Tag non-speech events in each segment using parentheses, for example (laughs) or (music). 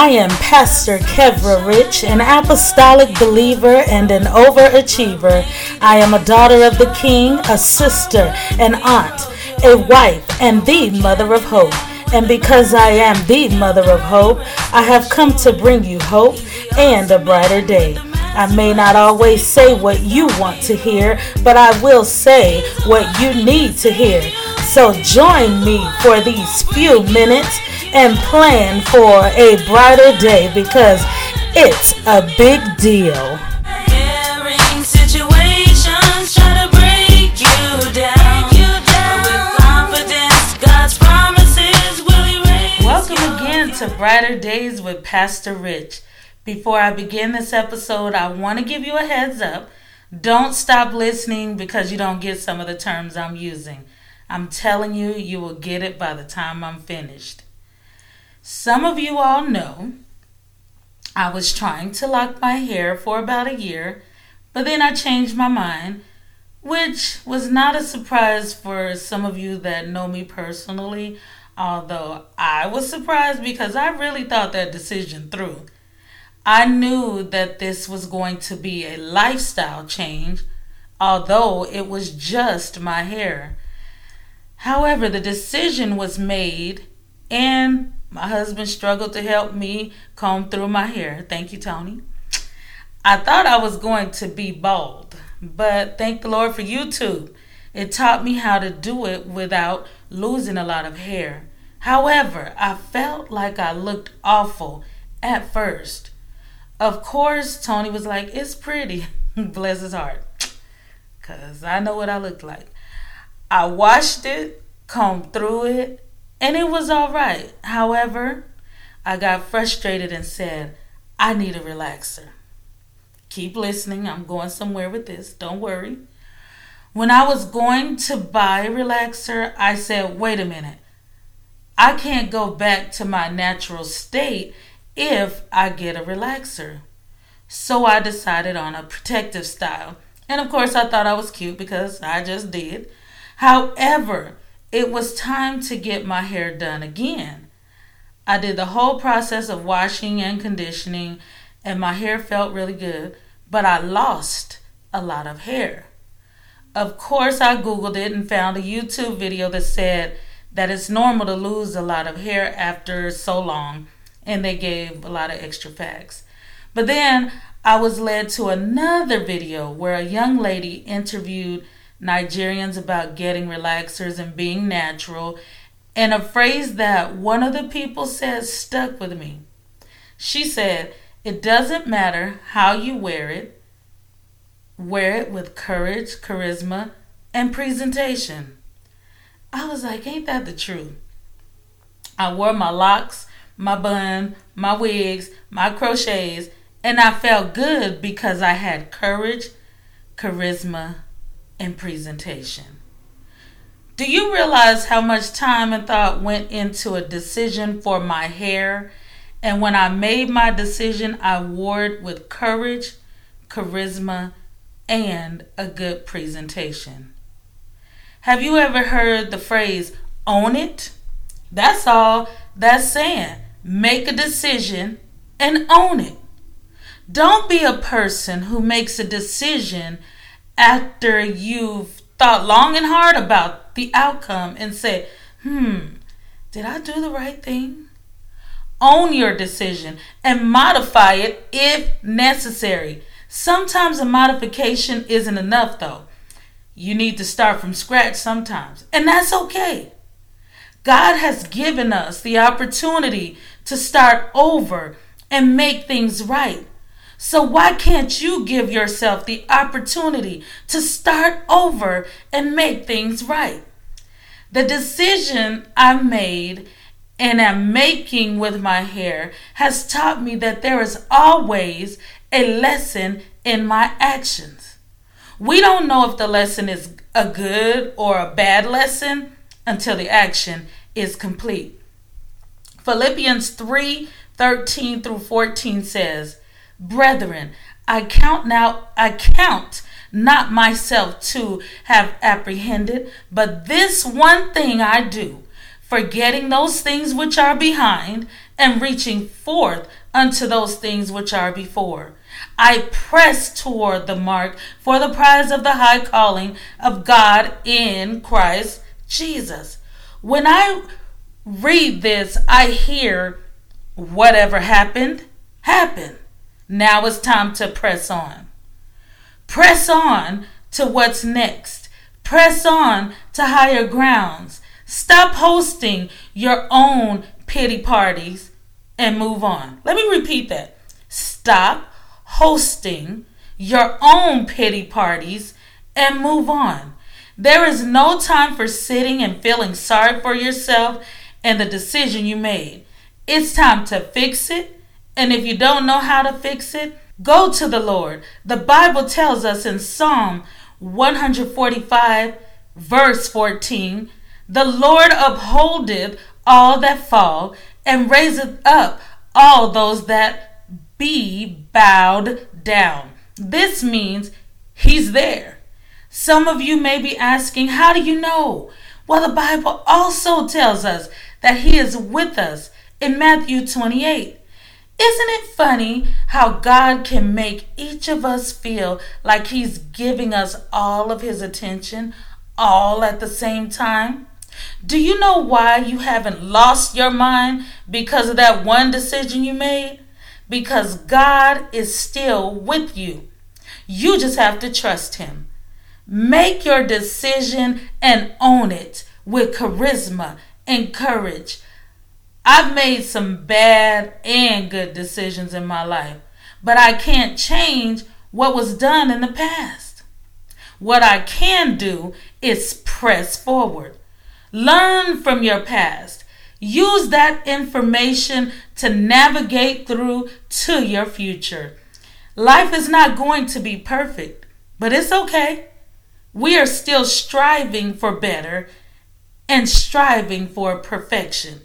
I am Pastor Kevra Rich, an apostolic believer and an overachiever. I am a daughter of the King, a sister, an aunt, a wife, and the mother of hope. And because I am the mother of hope, I have come to bring you hope and a brighter day. I may not always say what you want to hear, but I will say what you need to hear. So join me for these few minutes and plan for a brighter day because it's a big deal. Welcome again to Brighter Days with Pastor Rich. Before I begin this episode, I want to give you a heads up. Don't stop listening because you don't get some of the terms I'm using. I'm telling you, you will get it by the time I'm finished. Some of you all know I was trying to lock my hair for about a year, but then I changed my mind, which was not a surprise for some of you that know me personally, although I was surprised because I really thought that decision through. I knew that this was going to be a lifestyle change, although it was just my hair. However, the decision was made and my husband struggled to help me comb through my hair. Thank you, Tony. I thought I was going to be bald, but thank the Lord for YouTube. It taught me how to do it without losing a lot of hair. However, I felt like I looked awful at first. Of course, Tony was like, It's pretty. (laughs) Bless his heart. Because I know what I looked like. I washed it, combed through it, and it was all right. However, I got frustrated and said, I need a relaxer. Keep listening. I'm going somewhere with this. Don't worry. When I was going to buy a relaxer, I said, wait a minute. I can't go back to my natural state if I get a relaxer. So I decided on a protective style. And of course, I thought I was cute because I just did. However, it was time to get my hair done again. I did the whole process of washing and conditioning, and my hair felt really good, but I lost a lot of hair. Of course, I Googled it and found a YouTube video that said that it's normal to lose a lot of hair after so long, and they gave a lot of extra facts. But then I was led to another video where a young lady interviewed Nigerians about getting relaxers and being natural. And a phrase that one of the people said stuck with me. She said, It doesn't matter how you wear it, wear it with courage, charisma, and presentation. I was like, Ain't that the truth? I wore my locks, my bun, my wigs, my crochets, and I felt good because I had courage, charisma, and presentation. Do you realize how much time and thought went into a decision for my hair? And when I made my decision, I wore it with courage, charisma, and a good presentation. Have you ever heard the phrase, own it? That's all that's saying. Make a decision and own it. Don't be a person who makes a decision after you've thought long and hard about the outcome and say, hmm, did I do the right thing? Own your decision and modify it if necessary. Sometimes a modification isn't enough, though. You need to start from scratch sometimes, and that's okay. God has given us the opportunity to start over and make things right. So why can't you give yourself the opportunity to start over and make things right? The decision I made and am making with my hair has taught me that there is always a lesson in my actions. We don't know if the lesson is a good or a bad lesson until the action is complete. Philippians 3 13 through 14 says, Brethren, I count now, I count not myself to have apprehended, but this one thing I do, forgetting those things which are behind and reaching forth unto those things which are before. I press toward the mark for the prize of the high calling of God in Christ Jesus. When I read this, I hear whatever happened, happened. Now it's time to press on. Press on to what's next. Press on to higher grounds. Stop hosting your own pity parties and move on. Let me repeat that. Stop hosting your own pity parties and move on. There is no time for sitting and feeling sorry for yourself and the decision you made. It's time to fix it. And if you don't know how to fix it, go to the Lord. The Bible tells us in Psalm 145, verse 14 The Lord upholdeth all that fall and raiseth up all those that be bowed down. This means he's there. Some of you may be asking, How do you know? Well, the Bible also tells us that he is with us in Matthew 28. Isn't it funny how God can make each of us feel like He's giving us all of His attention all at the same time? Do you know why you haven't lost your mind because of that one decision you made? Because God is still with you. You just have to trust Him. Make your decision and own it with charisma and courage. I've made some bad and good decisions in my life, but I can't change what was done in the past. What I can do is press forward. Learn from your past. Use that information to navigate through to your future. Life is not going to be perfect, but it's okay. We are still striving for better and striving for perfection.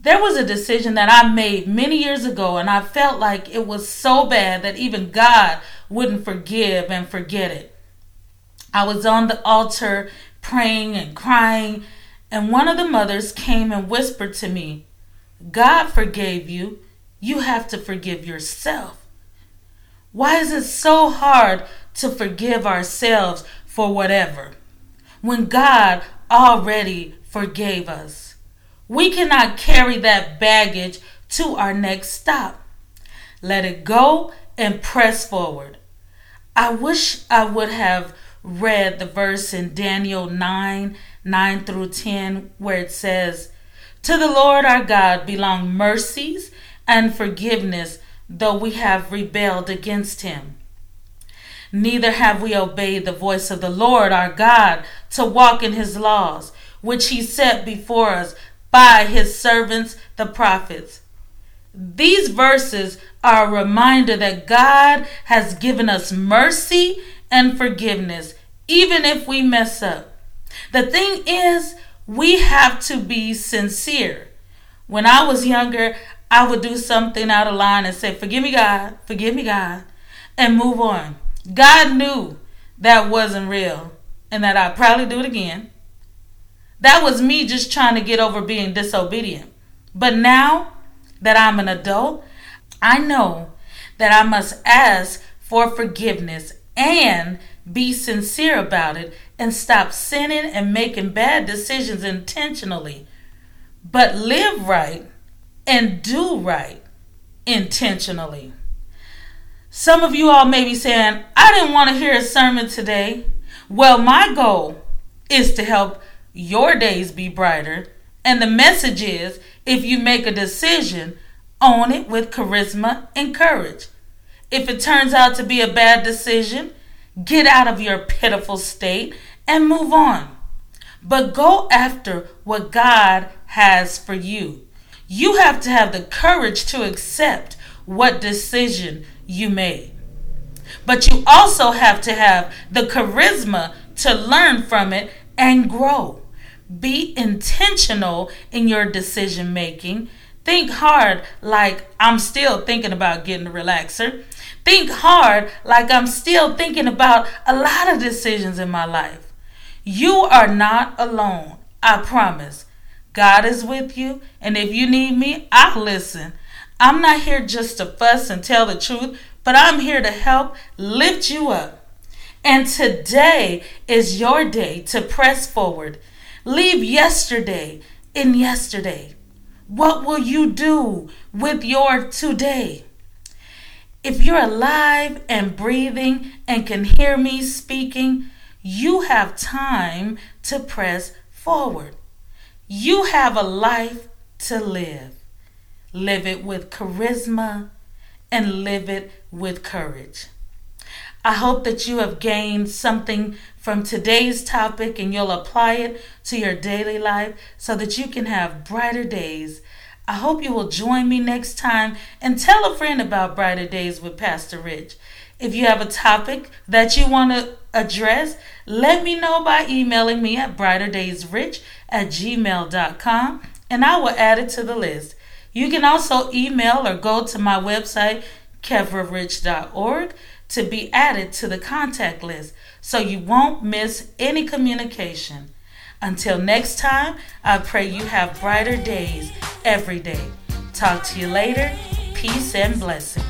There was a decision that I made many years ago, and I felt like it was so bad that even God wouldn't forgive and forget it. I was on the altar praying and crying, and one of the mothers came and whispered to me, God forgave you. You have to forgive yourself. Why is it so hard to forgive ourselves for whatever when God already forgave us? We cannot carry that baggage to our next stop. Let it go and press forward. I wish I would have read the verse in Daniel 9 9 through 10, where it says, To the Lord our God belong mercies and forgiveness, though we have rebelled against him. Neither have we obeyed the voice of the Lord our God to walk in his laws, which he set before us by his servants, the prophets. These verses are a reminder that God has given us mercy and forgiveness, even if we mess up. The thing is, we have to be sincere. When I was younger, I would do something out of line and say, Forgive me, God, forgive me, God, and move on. God knew that wasn't real and that I'd probably do it again. That was me just trying to get over being disobedient. But now that I'm an adult, I know that I must ask for forgiveness and be sincere about it and stop sinning and making bad decisions intentionally. But live right and do right intentionally. Some of you all may be saying, I didn't want to hear a sermon today. Well, my goal is to help your days be brighter. And the message is if you make a decision, own it with charisma and courage. If it turns out to be a bad decision, get out of your pitiful state and move on. But go after what God has for you. You have to have the courage to accept what decision you made. But you also have to have the charisma to learn from it and grow. Be intentional in your decision making. Think hard, like I'm still thinking about getting a relaxer. Think hard, like I'm still thinking about a lot of decisions in my life. You are not alone, I promise. God is with you, and if you need me, I'll listen. I'm not here just to fuss and tell the truth, but I'm here to help lift you up. And today is your day to press forward. Leave yesterday in yesterday. What will you do with your today? If you're alive and breathing and can hear me speaking, you have time to press forward. You have a life to live. Live it with charisma and live it with courage. I hope that you have gained something from today's topic and you'll apply it to your daily life so that you can have brighter days. I hope you will join me next time and tell a friend about Brighter Days with Pastor Rich. If you have a topic that you want to address, let me know by emailing me at brighterdaysrich at gmail.com and I will add it to the list. You can also email or go to my website, kevrarich.org, to be added to the contact list so you won't miss any communication. Until next time, I pray you have brighter days every day. Talk to you later. Peace and blessings.